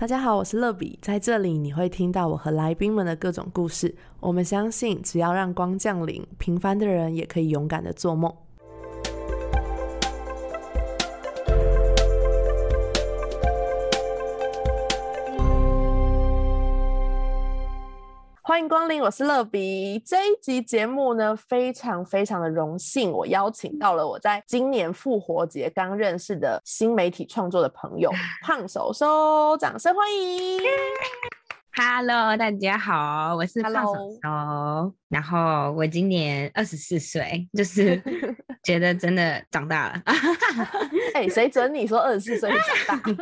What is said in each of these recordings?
大家好，我是乐比，在这里你会听到我和来宾们的各种故事。我们相信，只要让光降临，平凡的人也可以勇敢的做梦。欢迎光临，我是乐比。这一集节目呢，非常非常的荣幸，我邀请到了我在今年复活节刚认识的新媒体创作的朋友 胖手手，掌声欢迎。Hello，大家好，我是胖手手。然后我今年二十四岁，就是 觉得真的长大了。哎，谁准你说二十四岁长大？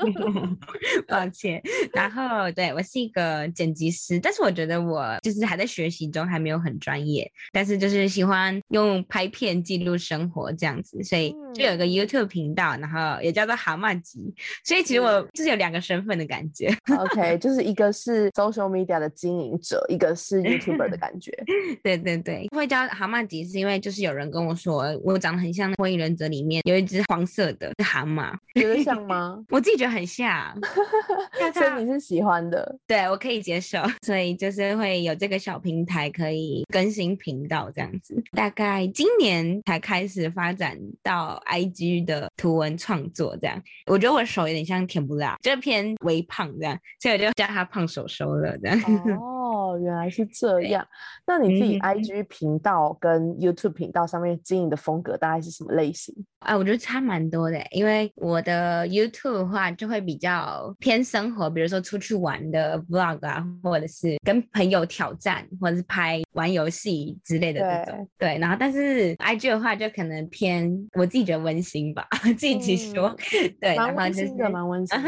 抱歉。然后对我是一个剪辑师，但是我觉得我就是还在学习中，还没有很专业。但是就是喜欢用拍片记录生活这样子，所以就有个 YouTube 频道，然后也叫做蛤蟆集。所以其实我就是有两个身份的感觉。OK，就是一个是 Social Media 的经营者，一个是 YouTuber 的感觉。对对对，会叫蛤蟆吉是因为就是有人跟我说我长得很像《火影忍者》里面有一只黄色的蛤蟆，觉得像吗？我自己觉得很像，所以你是喜欢的？对我可以接受，所以就是会有这个小平台可以更新频道这样子。大概今年才开始发展到 IG 的图文创作这样。我觉得我手有点像甜不辣，就偏微胖这样，所以我就叫他胖手手了这样。哦，原来是这样。那你自己 IG 频道跟 YouTube 频道上面经营的风格大概是什么类型？啊，我觉得差蛮多的，因为我的 YouTube 的话就会比较偏生活，比如说出去玩的 Vlog 啊，或者是跟朋友挑战，或者是拍玩游戏之类的这种。对，然后但是 IG 的话就可能偏我自己觉得温馨吧，自己说。对，蛮温馨的，蛮温馨。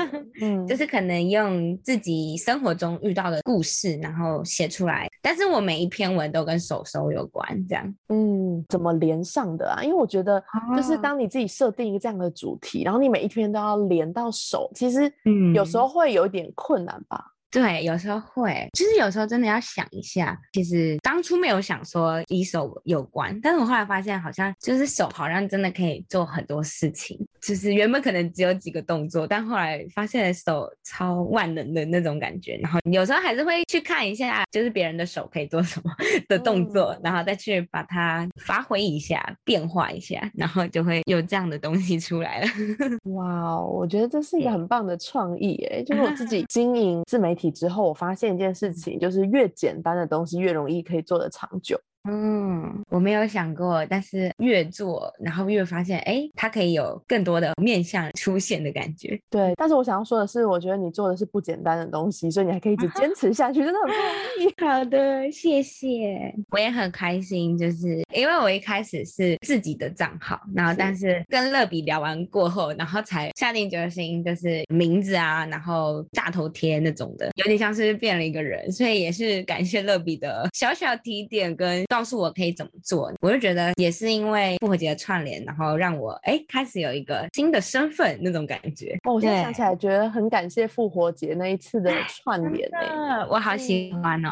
嗯，就是可能用自己生活中遇到的故事，然后写出来。但是我每一篇文都跟手手有关，这样。嗯，怎么连上的啊？因为我觉得就是当你自己设定一个这样的主题，然后你每一天都要连到手，其实有时候会有一点困难吧。对，有时候会，其实有时候真的要想一下。其实当初没有想说以手有关，但是我后来发现，好像就是手好像真的可以做很多事情。就是原本可能只有几个动作，但后来发现手超万能的那种感觉。然后有时候还是会去看一下，就是别人的手可以做什么 的动作，然后再去把它发挥一下，变化一下，然后就会有这样的东西出来了。哇，我觉得这是一个很棒的创意诶，就是我自己 经营自媒体。体之后，我发现一件事情，就是越简单的东西越容易可以做得长久。嗯，我没有想过，但是越做，然后越发现，哎，它可以有更多的面向出现的感觉。对，但是我想要说的是，我觉得你做的是不简单的东西，所以你还可以一直坚持下去，真的很不容易。好的，谢谢，我也很开心，就是因为我一开始是自己的账号，然后但是跟乐比聊完过后，然后才下定决心，就是名字啊，然后大头贴那种的，有点像是变了一个人，所以也是感谢乐比的小小提点跟。告诉我可以怎么做，我就觉得也是因为复活节的串联，然后让我哎开始有一个新的身份那种感觉。哦，我现在想起来觉得很感谢复活节那一次的串联哎，我好喜欢哦。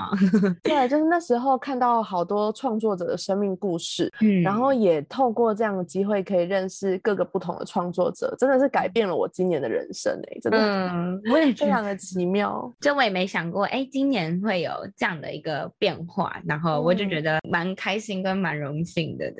对，就是那时候看到好多创作者的生命故事，嗯，然后也透过这样的机会可以认识各个不同的创作者，真的是改变了我今年的人生哎，真的，嗯，我也非常的奇妙。就我也没想过哎，今年会有这样的一个变化，然后我就觉得。蛮开心跟蛮荣幸的，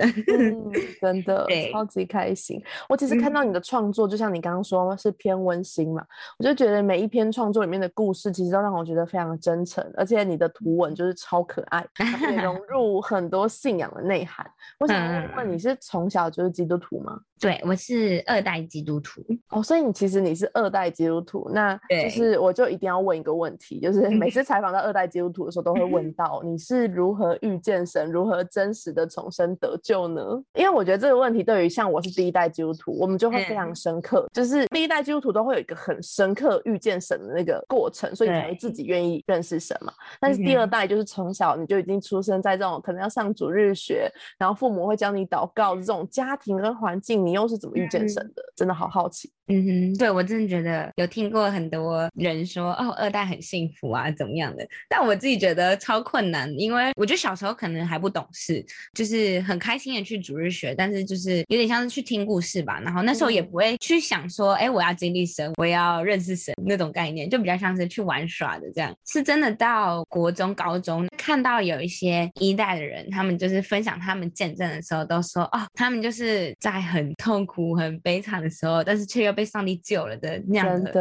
真的，超级开心。我其实看到你的创作，就像你刚刚说是偏温馨嘛，我就觉得每一篇创作里面的故事，其实都让我觉得非常的真诚，而且你的图文就是超可爱，也融 入很多信仰的内涵。我想问，你是从小就是基督徒吗？对，我是二代基督徒哦，所以你其实你是二代基督徒，那就是我就一定要问一个问题，就是 每次采访到二代基督徒的时候，都会问到你是如何遇见神，如何真实的重生得救呢？因为我觉得这个问题对于像我是第一代基督徒，我们就会非常深刻，就是第一代基督徒都会有一个很深刻遇见神的那个过程，所以才会自己愿意认识神嘛。但是第二代就是从小你就已经出生在这种可能要上主日学，然后父母会教你祷告这种家庭跟环境。你又是怎么遇见神的？真的好好奇。嗯哼，对我真的觉得有听过很多人说哦，二代很幸福啊，怎么样的？但我自己觉得超困难，因为我觉得小时候可能还不懂事，就是很开心的去主日学，但是就是有点像是去听故事吧。然后那时候也不会去想说，哎，我要经历神，我要认识神那种概念，就比较像是去玩耍的这样。是真的到国中、高中看到有一些一代的人，他们就是分享他们见证的时候，都说哦，他们就是在很痛苦、很悲惨的时候，但是却又被上帝救了的那样的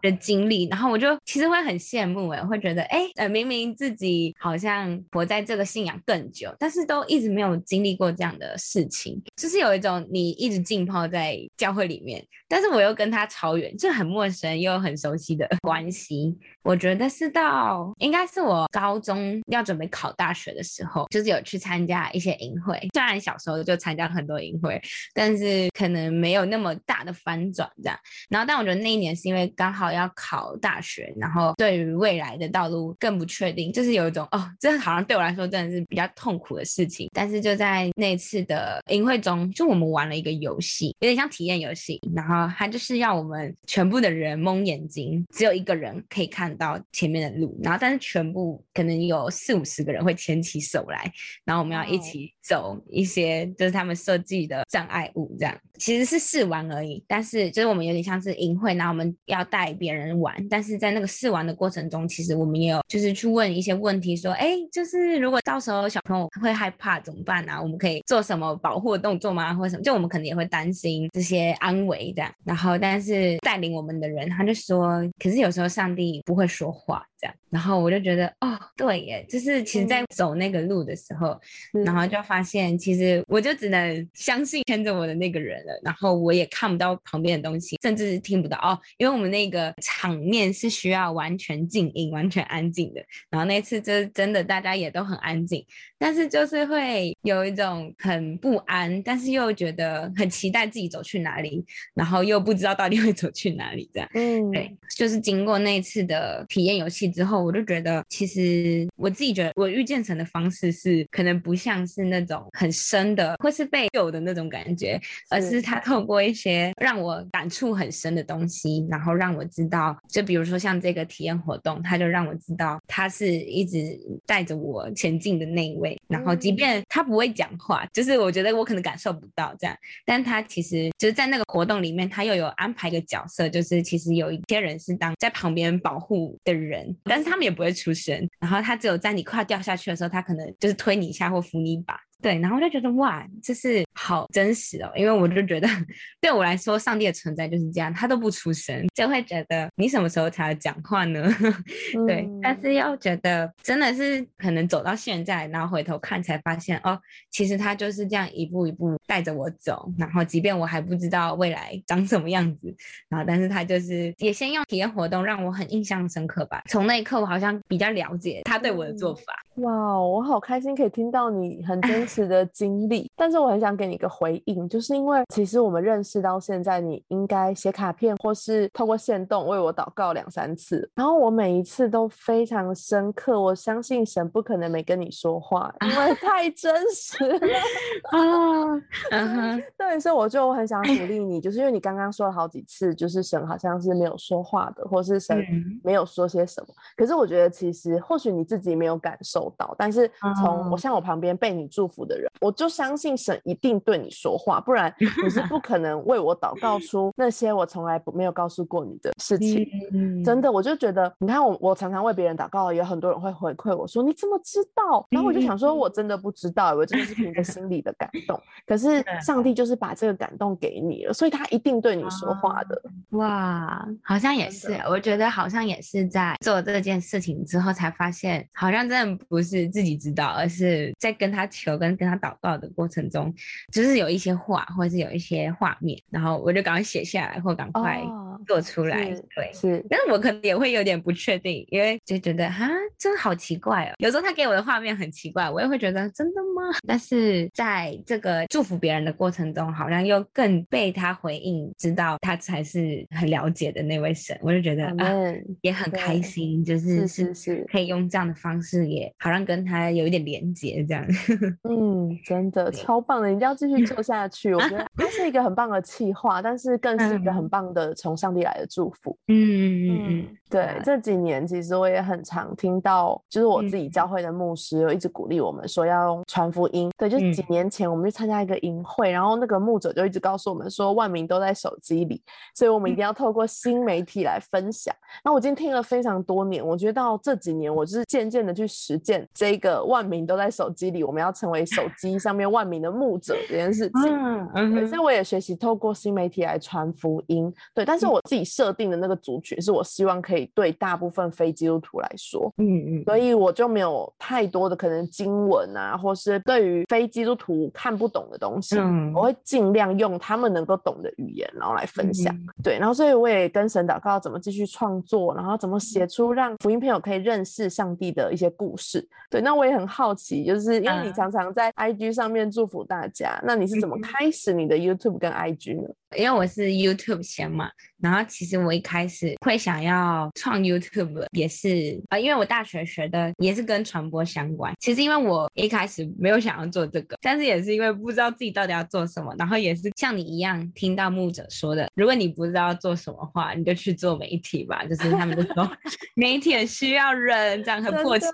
的。经历，然后我就其实会很羡慕哎，会觉得哎呃明明自己好像活在这个信仰更久，但是都一直没有经历过这样的事情，就是有一种你一直浸泡在教会里面，但是我又跟他超远，就很陌生又很熟悉的关系。我觉得是到应该是我高中要准备考大学的时候，就是有去参加一些营会，虽然小时候就参加很多营会，但是可能没有那么大的翻转这样。然后，但我觉得那一年是因为刚好要考大学，然后对于未来的道路更不确定，就是有一种哦，这好像对我来说真的是比较痛苦的事情。但是就在那次的营会中，就我们玩了一个游戏，有点像体验游戏，然后他就是要我们全部的人蒙眼睛，只有一个人可以看到前面的路，然后但是全部可能有四五十个人会牵起手来，然后我们要一起走一些就是他们设计的障碍物，这样其实是试玩而已，但是就是我们有点像是营会，然后我们要带别人玩，但是在那个试玩的过程中，其实我们也有就是去问一些问题，说，哎，就是如果到时候小朋友会害怕怎么办啊？我们可以做什么保护的动作吗？或者什么？就我们可能也会担心这些安危这样。然后，但是带领我们的人他就说，可是有时候上帝不会说话这样。然后我就觉得，哦，对耶，就是其实，在走那个路的时候，然后就发现，其实我就只能相信牵着我的那个人了。然后我也看不到旁边的东西，甚至是听不到哦，因为我们那个场面是需要完全静音、完全安静的。然后那次就是真的，大家也都很安静，但是就是会有一种很不安，但是又觉得很期待自己走去哪里，然后又不知道到底会走去哪里这样。嗯，对，就是经过那次的体验游戏。之后我就觉得，其实我自己觉得，我遇见神的方式是可能不像是那种很深的，或是被救的那种感觉，而是他透过一些让我感触很深的东西，然后让我知道，就比如说像这个体验活动，他就让我知道他是一直带着我前进的那一位，然后即便他不会讲话，就是我觉得我可能感受不到这样，但他其实就是在那个活动里面，他又有安排一个角色，就是其实有一些人是当在旁边保护的人。但是他们也不会出声，然后他只有在你快要掉下去的时候，他可能就是推你一下或扶你一把。对，然后我就觉得哇，这是好真实哦，因为我就觉得 对我来说，上帝的存在就是这样，他都不出声，就会觉得你什么时候才要讲话呢？对，但是又觉得真的是可能走到现在，然后回头看才发现哦，其实他就是这样一步一步带着我走，然后即便我还不知道未来长什么样子，然后但是他就是也先用体验活动让我很印象深刻吧。从那一刻，我好像比较了解他对我的做法。哇，我好开心可以听到你很真实。的经历，但是我很想给你一个回应，就是因为其实我们认识到现在，你应该写卡片或是透过线动为我祷告两三次，然后我每一次都非常深刻。我相信神不可能没跟你说话，因为 太真实了 啊！嗯哼，对，所以我就很想鼓励你，就是因为你刚刚说了好几次，就是神好像是没有说话的，或是神没有说些什么。可是我觉得其实或许你自己没有感受到，但是从我像我旁边被你祝福。的人，我就相信神一定对你说话，不然你是不可能为我祷告出那些我从来不没有告诉过你的事情。真的，我就觉得，你看我，我常常为别人祷告，有很多人会回馈我说你怎么知道？然后我就想说，我真的不知道，我真的是凭着心里的感动。可是上帝就是把这个感动给你了，所以他一定对你说话的。哇，好像也是，我觉得好像也是在做这件事情之后才发现，好像真的不是自己知道，而是在跟他求跟。跟他祷告的过程中，就是有一些话，或者是有一些画面，然后我就赶快写下来，或赶快做出来。对，是。但是我可能也会有点不确定，因为就觉得哈，真的好奇怪哦。有时候他给我的画面很奇怪，我也会觉得真的吗？但是在这个祝福别人的过程中，好像又更被他回应，知道他才是很了解的那位神，我就觉得啊，也很开心，就是是是可以用这样的方式，也好像跟他有一点连接这样。嗯，真的超棒的，一定要继续做下去。我觉得 它是一个很棒的企划，但是更是一个很棒的从上帝来的祝福。嗯嗯嗯嗯，对，这几年其实我也很常听到，就是我自己教会的牧师有一直鼓励我们说要用传福音。对，就几年前我们去参加一个营会，然后那个牧者就一直告诉我们说，万民都在手机里，所以我们一定要透过新媒体来分享。那我今天听了非常多年，我觉得到这几年，我就是渐渐的去实践这个万民都在手机里，我们要成为手机上面万名的牧者这件事情。嗯，所以我也学习透过新媒体来传福音。对，但是我自己设定的那个族群，是我希望可以对大部分非基督徒来说。嗯嗯，所以我就没有太多的可能经文啊，或是对于非基督徒看不懂的东西，我会尽量用他们能够懂的语言，然后来分享。对，然后所以我也跟神祷告，怎么继续创作，然后怎么写出让福音朋友可以认识上帝的一些故事。对，那我也很好奇，就是因为你常常在 IG 上面祝福大家，那你是怎么开始你的 YouTube 跟 IG 呢？因为我是 YouTube 先嘛，然后其实我一开始会想要创 YouTube 也是啊，因为我大学学的也是跟传播相关。其实因为我一开始没有想要做这个，但是也是因为不知道自己到底要做什么，然后也是像你一样听到牧者说的，如果你不知道做什么话，你就去做媒体吧。就是他们就说 媒体很需要人，这样很迫切。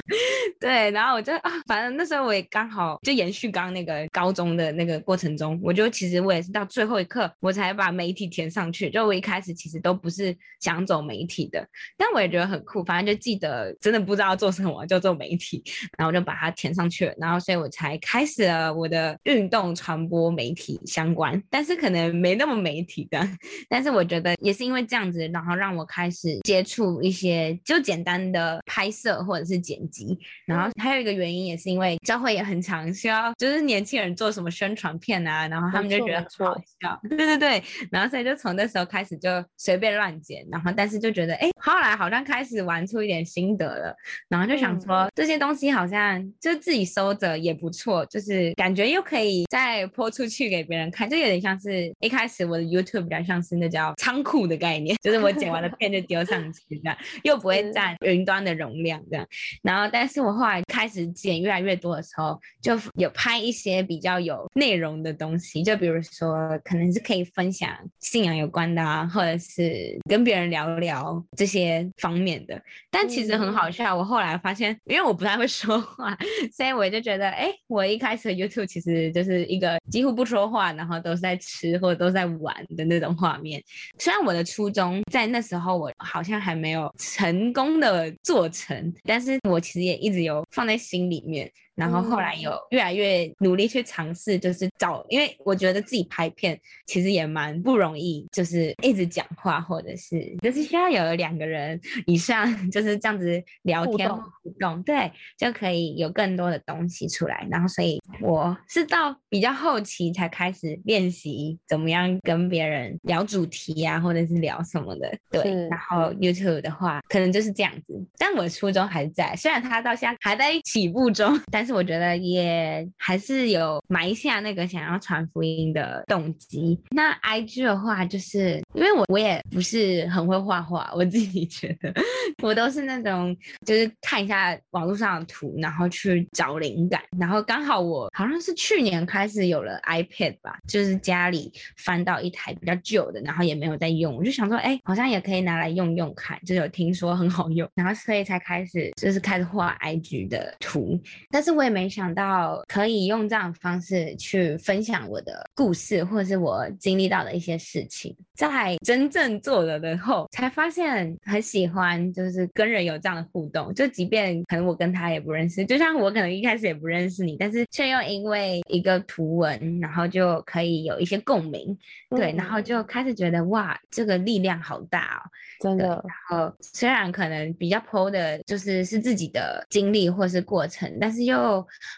对，然后我就啊，反正那时候我也刚好就延续刚那个高中的那个过程中，我就其实我也是到最后。一刻我才把媒体填上去，就我一开始其实都不是想走媒体的，但我也觉得很酷，反正就记得真的不知道做什么就做媒体，然后就把它填上去了，然后所以我才开始了我的运动传播媒体相关，但是可能没那么媒体的，但是我觉得也是因为这样子，然后让我开始接触一些就简单的拍摄或者是剪辑，然后还有一个原因也是因为教会也很常需要就是年轻人做什么宣传片啊，然后他们就觉得好笑。对对对，然后所以就从那时候开始就随便乱剪，然后但是就觉得哎，后来好像开始玩出一点心得了，然后就想说这些东西好像就自己收着也不错，就是感觉又可以再泼出去给别人看，就有点像是一开始我的 YouTube 比较像是那叫仓库的概念，就是我剪完的片就丢上去这样，又不会占云端的容量这样。然后但是我后来开始剪越来越多的时候，就有拍一些比较有内容的东西，就比如说可能。是可以分享信仰有关的啊，或者是跟别人聊聊这些方面的。但其实很好笑，我后来发现，因为我不太会说话，所以我就觉得，哎，我一开始 YouTube 其实就是一个几乎不说话，然后都是在吃或者都在玩的那种画面。虽然我的初衷在那时候我好像还没有成功的做成，但是我其实也一直有放在心里面。然后后来有越来越努力去尝试，就是找，因为我觉得自己拍片其实也蛮不容易，就是一直讲话或者是就是需要有两个人以上就是这样子聊天互动，对，就可以有更多的东西出来。然后所以我是到比较后期才开始练习怎么样跟别人聊主题啊，或者是聊什么的。对，然后 YouTube 的话可能就是这样子，但我初衷还在，虽然他到现在还在起步中，但。是我觉得也还是有埋下那个想要传福音的动机。那 I G 的话，就是因为我我也不是很会画画，我自己觉得我都是那种就是看一下网络上的图，然后去找灵感。然后刚好我好像是去年开始有了 iPad 吧，就是家里翻到一台比较旧的，然后也没有在用，我就想说，哎，好像也可以拿来用用看，就有听说很好用，然后所以才开始就是开始画 I G 的图，但是。我也没想到可以用这样的方式去分享我的故事，或者是我经历到的一些事情。在真正做了的后，才发现很喜欢，就是跟人有这样的互动。就即便可能我跟他也不认识，就像我可能一开始也不认识你，但是却又因为一个图文，然后就可以有一些共鸣，对，然后就开始觉得哇，这个力量好大哦，真的。然后虽然可能比较 PO 的就是是自己的经历或是过程，但是又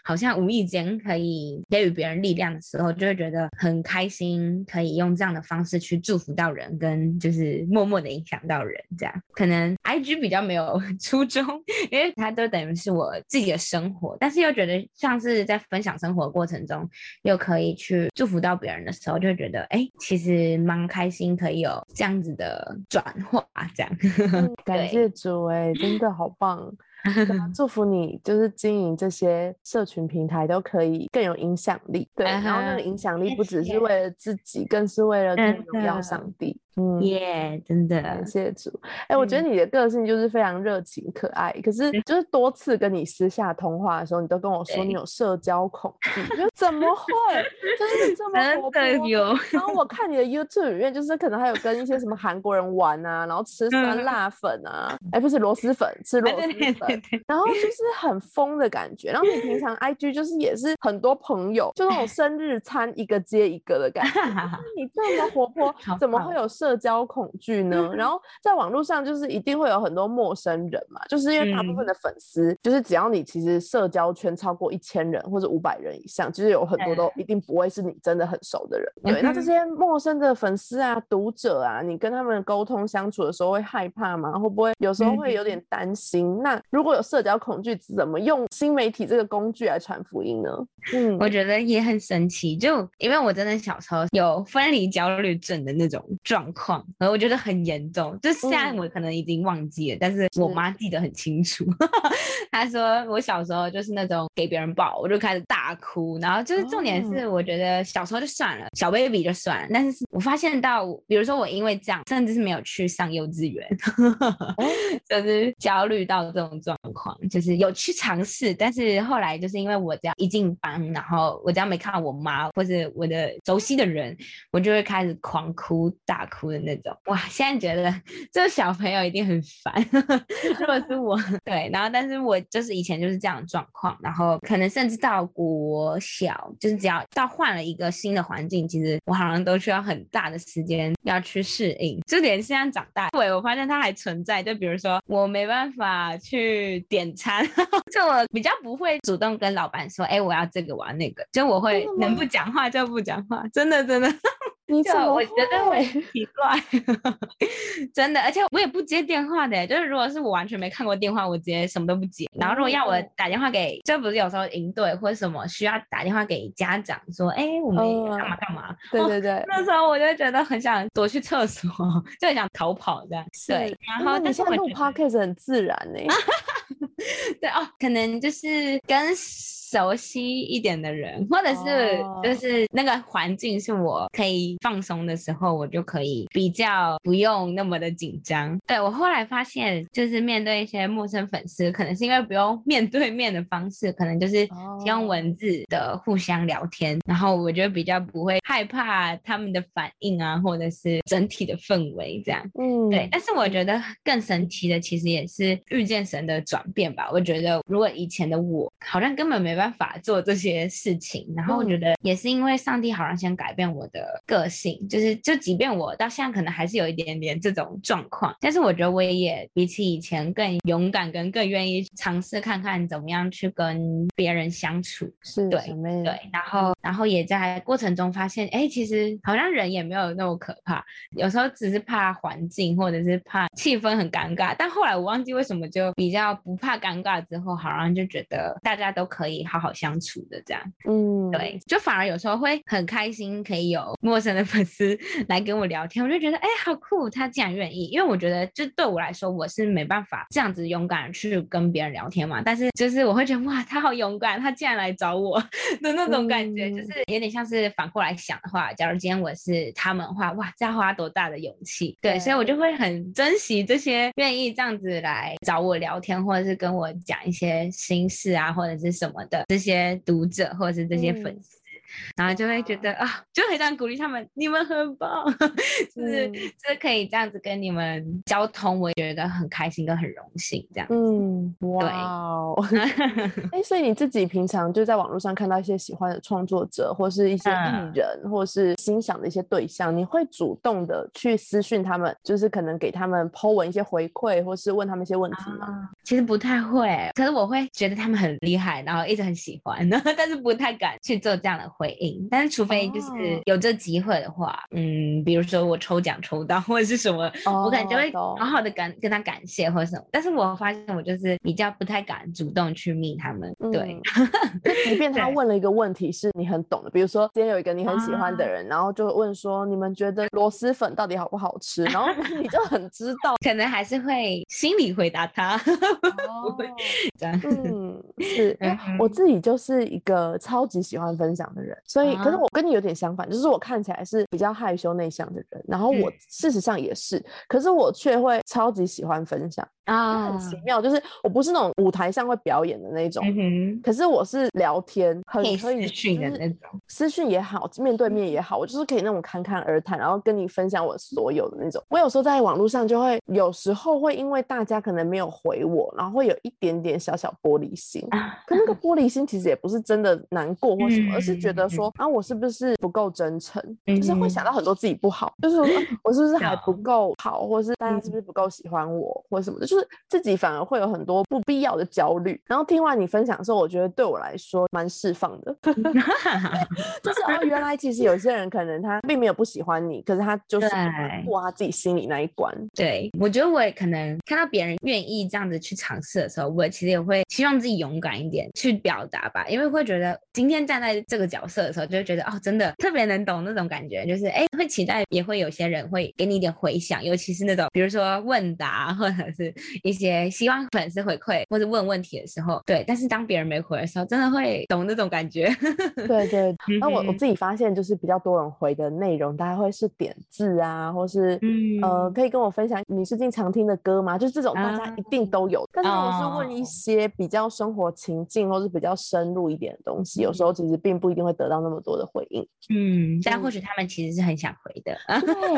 好像无意间可以给予别人力量的时候，就会觉得很开心，可以用这样的方式去祝福到人，跟就是默默的影响到人。这样可能 I G 比较没有 初衷，因为它都等于是我自己的生活，但是又觉得像是在分享生活过程中，又可以去祝福到别人的时候，就会觉得哎，其实蛮开心，可以有这样子的转化。这样，感谢主哎，真的好棒。祝福你，就是经营这些社群平台都可以更有影响力。对，然后那个影响力不只是为了自己，更是为了更荣耀上帝。嗯，耶，真的感谢主。哎，我觉得你的个性就是非常热情可爱，可是就是多次跟你私下通话的时候，你都跟我说你有社交恐惧。就怎么会？就是这么活泼。然后我看你的 YouTube 里面，就是可能还有跟一些什么韩国人玩啊，然后吃酸辣粉啊，哎，不是螺蛳粉，吃螺蛳粉，然后就是很疯的感觉。然后你平常 IG 就是也是很多朋友，就那种生日餐一个接一个的感觉。你这么活泼，怎么会有社？社交恐惧呢？然后在网络上就是一定会有很多陌生人嘛，就是因为大部分的粉丝，就是只要你其实社交圈超过一千人或者五百人以上，其实有很多都一定不会是你真的很熟的人。对，那这些陌生的粉丝啊、读者啊，你跟他们沟通相处的时候会害怕吗？会不会有时候会有点担心？那如果有社交恐惧，怎么用新媒体这个工具来传福音呢？嗯，我觉得也很神奇，就因为我真的小时候有分离焦虑症的那种状。况，然后我觉得很严重，就现在我可能已经忘记了，但是我妈记得很清楚。她说我小时候就是那种给别人抱，我就开始大哭，然后就是重点是，我觉得小时候就算了，小 baby 就算了，但是我发现到，比如说我因为这样，甚至是没有去上幼稚园，就是焦虑到这种状况，就是有去尝试，但是后来就是因为我这样一进班，然后我只要没看到我妈或者我的熟悉的人，我就会开始狂哭大哭。的那种哇，现在觉得这个小朋友一定很烦。如果是我，对，然后但是我就是以前就是这样的状况，然后可能甚至到国小，就是只要到换了一个新的环境，其实我好像都需要很大的时间要去适应。就连现在长大，对我发现它还存在。就比如说我没办法去点餐，就我比较不会主动跟老板说，哎，我要这个，我要那个，就我会能不讲话就不讲话，真的真的。你怎么？我觉得很奇怪，真的，而且我也不接电话的。就是如果是我完全没看过电话，我直接什么都不接。然后如果要我打电话给，这不是有时候营队或者什么需要打电话给家长说，哎，我们干嘛干嘛？对对对，那时候我就觉得很想躲去厕所，就很想逃跑这样。对，然后但是录 podcast 很自然呢。对哦，可能就是跟。熟悉一点的人，或者是就是那个环境是我可以放松的时候，我就可以比较不用那么的紧张。对我后来发现，就是面对一些陌生粉丝，可能是因为不用面对面的方式，可能就是用文字的互相聊天，然后我觉得比较不会害怕他们的反应啊，或者是整体的氛围这样。嗯，对。但是我觉得更神奇的，其实也是遇见神的转变吧。我觉得如果以前的我，好像根本没。办法做这些事情，然后我觉得也是因为上帝好像先改变我的个性，就是就即便我到现在可能还是有一点点这种状况，但是我觉得我也比起以前更勇敢，跟更愿意尝试看看怎么样去跟别人相处。是对对，然后然后也在过程中发现，哎，其实好像人也没有那么可怕，有时候只是怕环境或者是怕气氛很尴尬，但后来我忘记为什么就比较不怕尴尬，之后好像就觉得大家都可以。好好相处的这样，嗯，对，就反而有时候会很开心，可以有陌生的粉丝来跟我聊天，我就觉得哎，好酷，他竟然愿意，因为我觉得就对我来说，我是没办法这样子勇敢去跟别人聊天嘛，但是就是我会觉得哇，他好勇敢，他竟然来找我 的那种感觉，就是有点像是反过来想的话，假如今天我是他们的话，哇，这要花多大的勇气？对，所以我就会很珍惜这些愿意这样子来找我聊天，或者是跟我讲一些心事啊，或者是什么的。这些读者或者是这些粉丝。然后就会觉得啊，就很想鼓励他们，你们很棒，就是就是可以这样子跟你们交通，我觉得很开心，跟很荣幸这样。嗯，哇，哎，所以你自己平常就在网络上看到一些喜欢的创作者，或是一些艺人，或是欣赏的一些对象，你会主动的去私讯他们，就是可能给他们 Po 文一些回馈，或是问他们一些问题吗？其实不太会，可是我会觉得他们很厉害，然后一直很喜欢，但是不太敢去做这样的。回应，但是除非就是有这机会的话，嗯，比如说我抽奖抽到或者是什么，我可能就会好好的感跟他感谢或者什么。但是我发现我就是比较不太敢主动去密他们，对。即便他问了一个问题是你很懂的，比如说今天有一个你很喜欢的人，然后就问说你们觉得螺蛳粉到底好不好吃，然后 你就很知道，可能还是会心里回答他。不会这样，嗯，是。我自己就是一个超级喜欢分享的人，所以可是我跟你有点相反，就是我看起来是比较害羞内向的人，然后我事实上也是，可是我却会超级喜欢分享。啊，很奇妙，就是我不是那种舞台上会表演的那种，可是我是聊天，很可以私讯的那种，私讯也好，面对面也好，我就是可以那种侃侃而谈，然后跟你分享我所有的那种。我有时候在网络上就会，有时候会因为大家可能没有回我，然后会有一点点小小玻璃心，可那个 玻璃心其实也不是真的难过或什么，而是觉得说啊，我是不是不够真诚，就是会想到很多自己不好，就是说我是不是还不 够好，或是大家是不是不够喜欢我，或什么的，就是。自己反而会有很多不必要的焦虑，然后听完你分享的时候，我觉得对我来说蛮释放的，就是哦，原来其实有些人可能他并没有不喜欢你，可是他就是过他自己心里那一关。对，我觉得我也可能看到别人愿意这样子去尝试的时候，我其实也会希望自己勇敢一点去表达吧，因为会觉得今天站在这个角色的时候，就会觉得哦，真的特别能懂那种感觉，就是哎，会期待也会有些人会给你一点回响，尤其是那种比如说问答或者是一些。希望粉丝回馈或者问问题的时候，对，但是当别人没回的时候，真的会懂那种感觉。对 对，那我我自己发现，就是比较多人回的内容，大概会是点字啊，或是呃，可以跟我分享你最近常听的歌吗？就这种大家一定都有。但是我是问一些比较生活情境，或是比较深入一点的东西，有时候其实并不一定会得到那么多的回应。嗯，但或许他们其实是很想回的。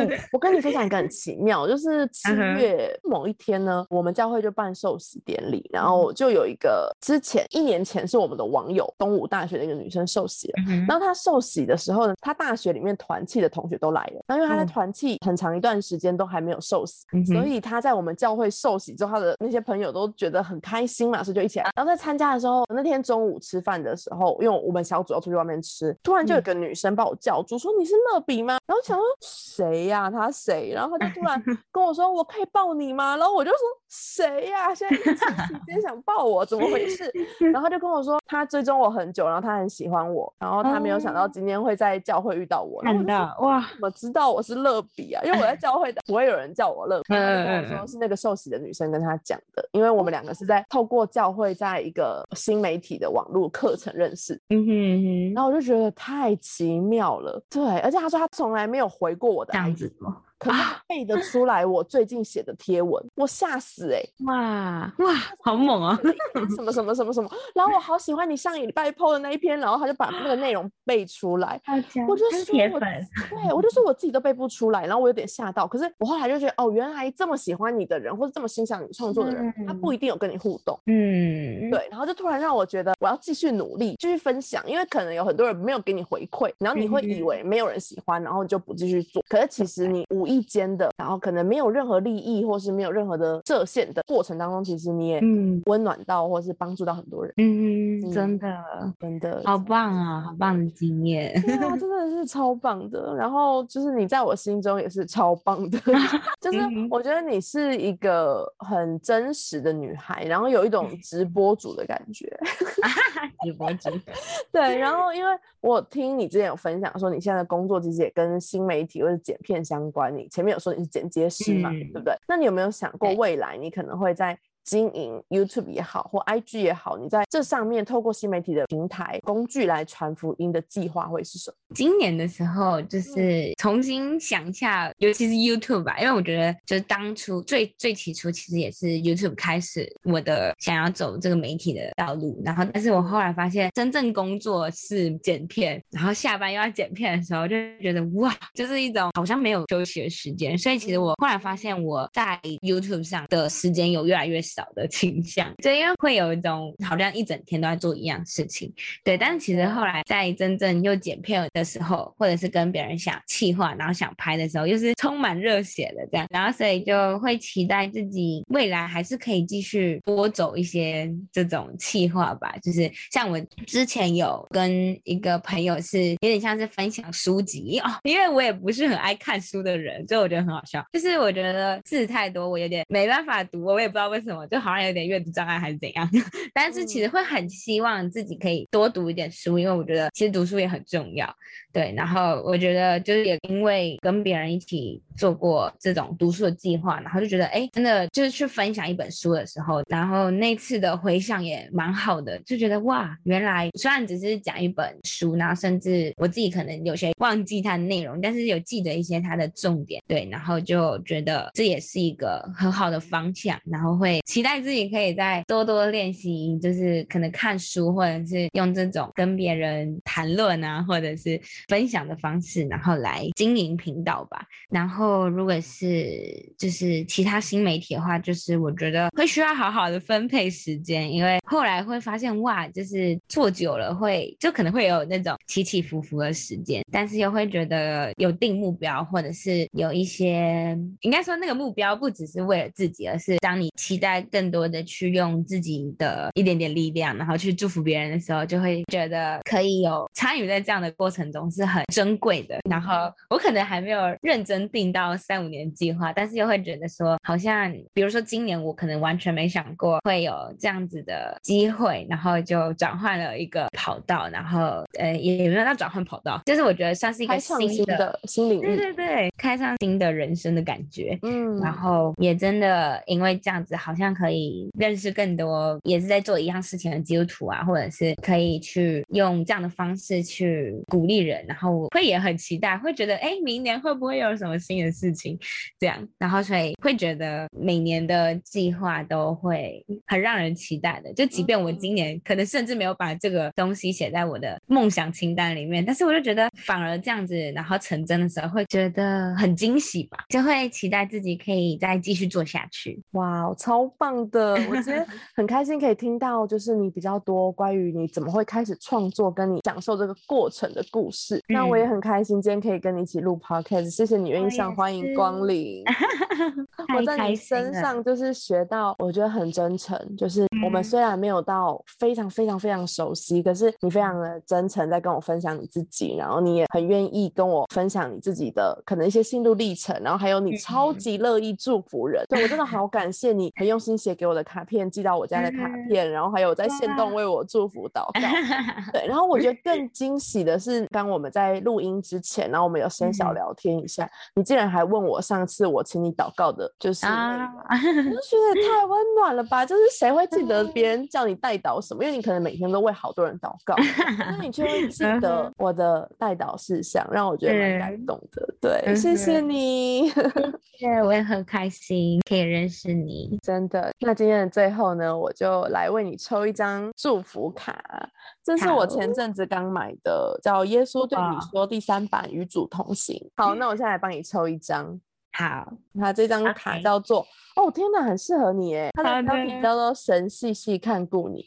对，我跟你分享一个很奇妙，就是 七月某一天呢，我们教会。就办寿喜典礼，然后就有一个之前一年前是我们的网友，东武大学的一个女生受洗了。然后她受洗的时候呢，她大学里面团契的同学都来了。然后因为她在团契很长一段时间都还没有受洗，所以她在我们教会受洗之后，她的那些朋友都觉得很开心嘛，所以就一起来。然后在参加的时候，那天中午吃饭的时候，因为我们小组要出去外面吃，突然就有个女生把我叫住，说你是乐比吗？然后想说谁呀？他谁？然后他就突然 跟我说，我可以抱你吗？然后我就说谁？谁呀？现在今天想抱我，怎么回事？然后就跟我说，他追踪我很久，然后他很喜欢我，然后他没有想到今天会在教会遇到我。看到哇，怎么知道我是乐比啊？因为我在教会的，不会有人叫我乐比。跟我说是那个受洗的女生跟他讲的，因为我们两个是在透过教会，在一个新媒体的网络课程认识。嗯哼，然后我就觉得太奇妙了。对，而且他说他从来没有回过我的样子可是背得出来我最近写的贴文，我吓死哎！哇哇，好猛啊！什么什么什么什么，然后我好喜欢你上一礼拜 PO 的那一篇，然后他就把那个内容背出来，我就说铁粉，对我就说我自己都背不出来，然后我有点吓到。可是我后来就觉得，哦，原来这么喜欢你的人，或者这么欣赏你创作的人，他不一定有跟你互动。嗯，对，然后就突然让我觉得我要继续努力，继续分享，因为可能有很多人没有给你回馈，然后你会以为没有人喜欢，然后就不继续做。可是其实你无。一间的，然后可能没有任何利益，或是没有任何的设限的过程当中，其实你也温暖到，或是帮助到很多人。嗯，真的，真的，好棒啊，好棒的经验，哇，真的是超棒的。然后就是你在我心中也是超棒的，就是我觉得你是一个很真实的女孩，然后有一种 直播主的感觉。直播主，对。然后因为我听你之前有分享说，你现在的工作其实也跟新媒体或者剪片相关。你前面有说你是剪接师嘛，对不对？那你有没有想过未来你可能会在？经营 YouTube 也好，或 IG 也好，你在这上面透过新媒体的平台工具来传福音的计划会是什么？今年的时候就是重新想一下，尤其是 YouTube 吧，因为我觉得就是当初最最起初其实也是 YouTube 开始我的想要走这个媒体的道路，然后但是我后来发现真正工作是剪片，然后下班又要剪片的时候，就觉得哇，就是一种好像没有休息的时间，所以其实我后来发现我在 YouTube 上的时间有越来越少。少的倾向，就因为会有一种好像一整天都在做一样事情。对，但是其实后来在真正又剪片的时候，或者是跟别人想气话，然后想拍的时候，又是充满热血的这样，然后所以就会期待自己未来还是可以继续多走一些这种气话吧。就是像我之前有跟一个朋友是有点像是分享书籍哦，因为我也不是很爱看书的人，所以我觉得很好笑。就是我觉得字太多，我有点没办法读，我也不知道为什么，就好像有点阅读障碍还是怎样。但是其实会很希望自己可以多读一点书，因为我觉得其实读书也很重要。对，然后我觉得就是也因为跟别人一起做过这种读书的计划，然后就觉得哎，真的就是去分享一本书的时候，然后那次的回想也蛮好的，就觉得哇，原来虽然只是讲一本书，然后甚至我自己可能有些忘记它的内容，但是有记得一些它的重点，对，然后就觉得这也是一个很好的方向，然后会期待自己可以再多多练习，就是可能看书或者是用这种跟别人谈论啊，或者是。分享的方式，然后来经营频道吧。然后，如果是就是其他新媒体的话，就是我觉得会需要好好的分配时间，因为后来会发现哇，就是做久了会就可能会有那种起起伏伏的时间，但是又会觉得有定目标，或者是有一些应该说那个目标不只是为了自己，而是当你期待更多的去用自己的一点点力量，然后去祝福别人的时候，就会觉得可以有参与在这样的过程中。是很珍贵的，然后我可能还没有认真定到三五年计划，但是又会觉得说，好像比如说今年我可能完全没想过会有这样子的机会，然后就转换了一个跑道，然后呃也没有到转换跑道，就是我觉得算是一个新的新领域，对对对，开上新的人生的感觉，嗯，然后也真的因为这样子，好像可以认识更多也是在做一样事情的基督徒啊，或者是可以去用这样的方式去鼓励人。然后会也很期待，会觉得哎，明年会不会有什么新的事情？这样，然后所以会觉得每年的计划都会很让人期待的。就即便我今年可能甚至没有把这个东西写在我的梦想清单里面，但是我就觉得反而这样子，然后成真的时候会觉得很惊喜吧，就会期待自己可以再继续做下去。哇，超棒的！我今天 很开心可以听到，就是你比较多关于你怎么会开始创作，跟你享受这个过程的故事。那我也很开心，今天可以跟你一起录 podcast，谢谢你愿意上，欢迎光临。我在你身上就是学到，我觉得很真诚。就是我们虽然没有到非常非常非常熟悉，可是你非常的真诚，在跟我分享你自己，然后你也很愿意跟我分享你自己的可能一些心路历程，然后还有你超级乐意祝福人。对我真的好感谢你，很用心写给我的卡片，寄到我家的卡片，然后还有在线动为我祝福祷告。对，然后我觉得更 惊喜的是，当我们在录音之前，然后我们有先小聊天一下，你竟然还问我上次我请你祷告的。就是那个，我就觉得太温暖了吧！就是谁会记得别人叫你代祷什么？因为你可能每天都为好多人祷告，那你就会记得我的代祷事项，让我觉得蛮感动的。对，谢谢你，对，我也很开心可以认识你，真的。那今天的最后呢，我就来为你抽一张祝福卡，这是我前阵子刚买的，叫《耶稣对你说》第三版《与主同行》。好，那我现在来帮你抽一张。好，那这张卡叫做哦，天哪，很适合你诶。它的标题叫做“神细细看顾你”。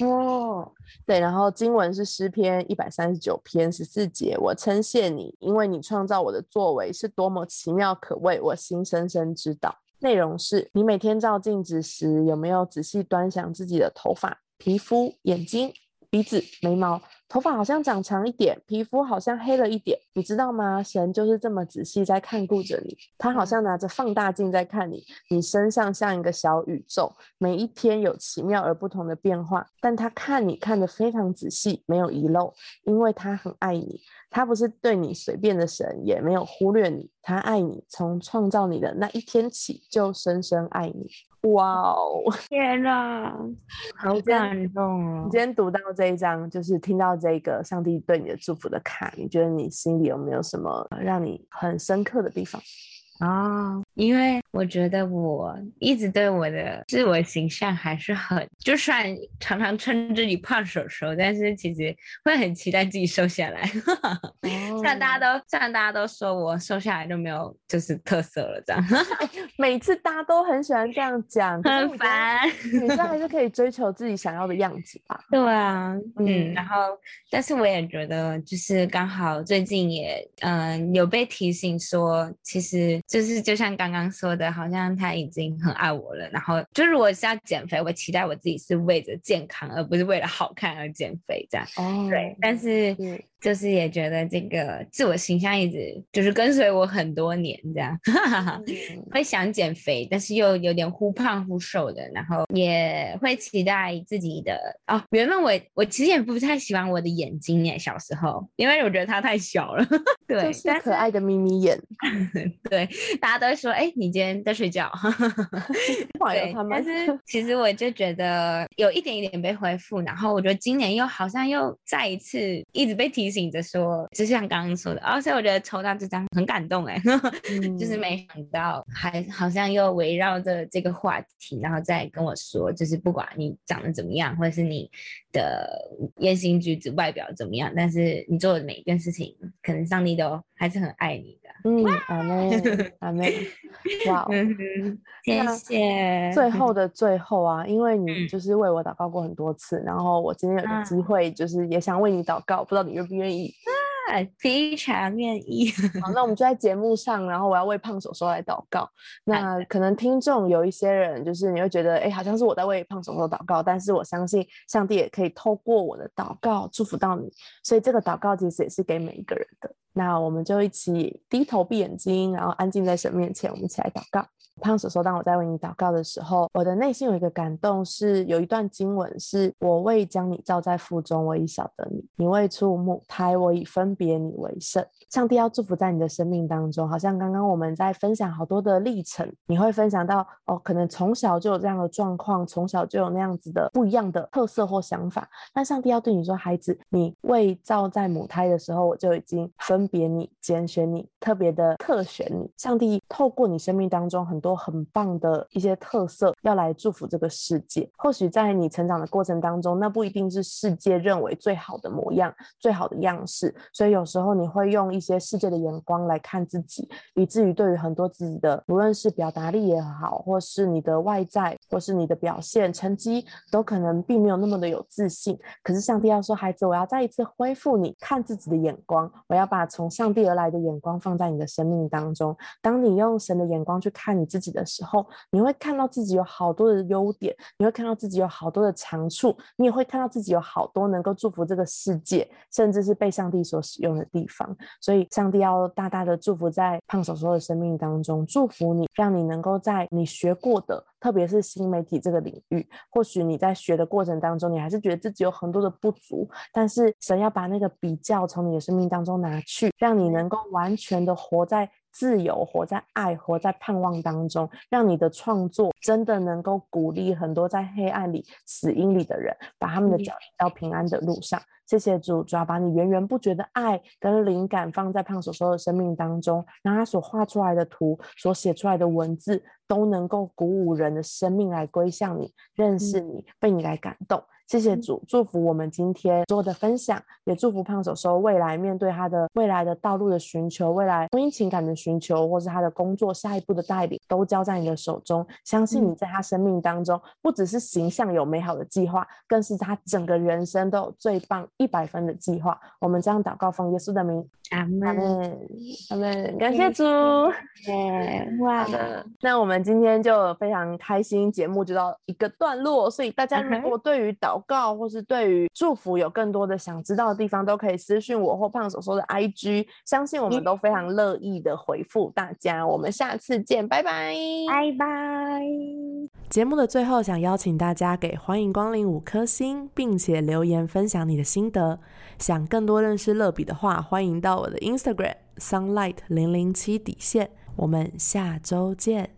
哦，对，然后经文是诗篇一百三十九篇十四节，我称谢你，因为你创造我的作为是多么奇妙可畏，我心深深知道。内容是你每天照镜子时，有没有仔细端详自己的头发、皮肤、眼睛、鼻子、眉毛？头发好像长长一点，皮肤好像黑了一点，你知道吗？神就是这么仔细在看顾着你，他好像拿着放大镜在看你，你身上像一个小宇宙，每一天有奇妙而不同的变化，但他看你看得非常仔细，没有遗漏，因为他很爱你，他不是对你随便的神，也没有忽略你，他爱你，从创造你的那一天起就深深爱你。哇哦！天哪，好感动哦！你今天读到这一章，就是听到这个上帝对你的祝福的卡，你觉得你心里有没有什么让你很深刻的地方？啊，因为我觉得我一直对我的自我形象还是很，就算常常称自己胖手手，但是其实会很期待自己瘦下来。虽然大家都，虽然大家都说我瘦下来就没有就是特色了，这样。每次大家都很喜欢这样讲，很烦。女生还是可以追求自己想要的样子吧。对啊，嗯，然后，但是我也觉得，就是刚好最近也，嗯，有被提醒说，其实就是就像刚刚刚说的，好像他已经很爱我了。然后，就如果是要减肥，我期待我自己是为着健康，而不是为了好看而减肥，这样。哦，对，但是。就是也觉得这个自我形象一直就是跟随我很多年，这样 会想减肥，但是又有点忽胖忽瘦的，然后也会期待自己的哦。原本我我其实也不太喜欢我的眼睛耶，小时候，因为我觉得它太小了。对，就是可爱的眯眯眼。对，大家都会说，哎，你今天在睡觉。对，但是其实我就觉得有一点一点被恢复，然后我觉得今年又好像又再一次一直被提。提醒着说，就像刚刚说的，而且我觉得抽到这张很感动哎，就是没想到还好像又围绕着这个话题，然后再跟我说，就是不管你长得怎么样，或者是你的言行举止、外表怎么样，但是你做的每一件事情，可能上帝都还是很爱你的。嗯，阿妹，阿妹，哇，谢谢。最后的最后啊，因为你就是为我祷告过很多次，然后我今天有个机会，就是也想为你祷告，不知道你愿不愿意？啊，非常愿意。好，那我们就在节目上，然后我要为胖手手来祷告。那可能听众有一些人，就是你会觉得，哎，好像是我在为胖手手祷告，但是我相信上帝也可以透过我的祷告祝福到你，所以这个祷告其实也是给每一个人的。那我们就一起低头闭眼睛，然后安静在神面前，我们一起来祷告。胖手说：“当我在为你祷告的时候，我的内心有一个感动，是有一段经文，是我未将你造在腹中，我已晓得你；你未出母胎，我已分别你为圣。上帝要祝福在你的生命当中，好像刚刚我们在分享好多的历程，你会分享到哦，可能从小就有这样的状况，从小就有那样子的不一样的特色或想法。那上帝要对你说，孩子，你未造在母胎的时候，我就已经分别你、拣选你，特别的特选你。上帝透过你生命当中很多。”很棒的一些特色，要来祝福这个世界。或许在你成长的过程当中，那不一定是世界认为最好的模样、最好的样式。所以有时候你会用一些世界的眼光来看自己，以至于对于很多自己的，无论是表达力也好，或是你的外在，或是你的表现、成绩，都可能并没有那么的有自信。可是上帝要说，孩子，我要再一次恢复你看自己的眼光，我要把从上帝而来的眼光放在你的生命当中。当你用神的眼光去看你自己。的时候，你会看到自己有好多的优点，你会看到自己有好多的长处，你也会看到自己有好多能够祝福这个世界，甚至是被上帝所使用的地方。所以，上帝要大大的祝福在胖手手的生命当中，祝福你，让你能够在你学过的，特别是新媒体这个领域，或许你在学的过程当中，你还是觉得自己有很多的不足，但是神要把那个比较从你的生命当中拿去，让你能够完全的活在。自由活在爱，活在盼望当中，让你的创作真的能够鼓励很多在黑暗里、死荫里的人，把他们的脚引到平安的路上。谢谢主，主要把你源源不绝的爱跟灵感放在胖手手的生命当中，让他所画出来的图、所写出来的文字都能够鼓舞人的生命来归向你、认识你、被你来感动。谢谢主，祝福我们今天做的分享，也祝福胖手手未来面对他的未来的道路的寻求，未来婚姻情感的寻求，或是他的工作下一步的带领，都交在你的手中。相信你在他生命当中，不只是形象有美好的计划，更是他整个人生都有最棒一百分的计划。我们将祷告奉耶稣的名，阿门，阿门。感谢主，耶哇的。那我们今天就非常开心，节目就到一个段落。所以大家如果对于祷告或是对于祝福有更多的想知道的地方，都可以私信我或胖手说的 IG，相信我们都非常乐意的回复大家。我们下次见，拜拜，拜拜。节目的最后，想邀请大家给欢迎光临五颗星，并且留言分享你的心得。想更多认识乐比的话，欢迎到我的 Instagram sunlight 零零七底线。我们下周见。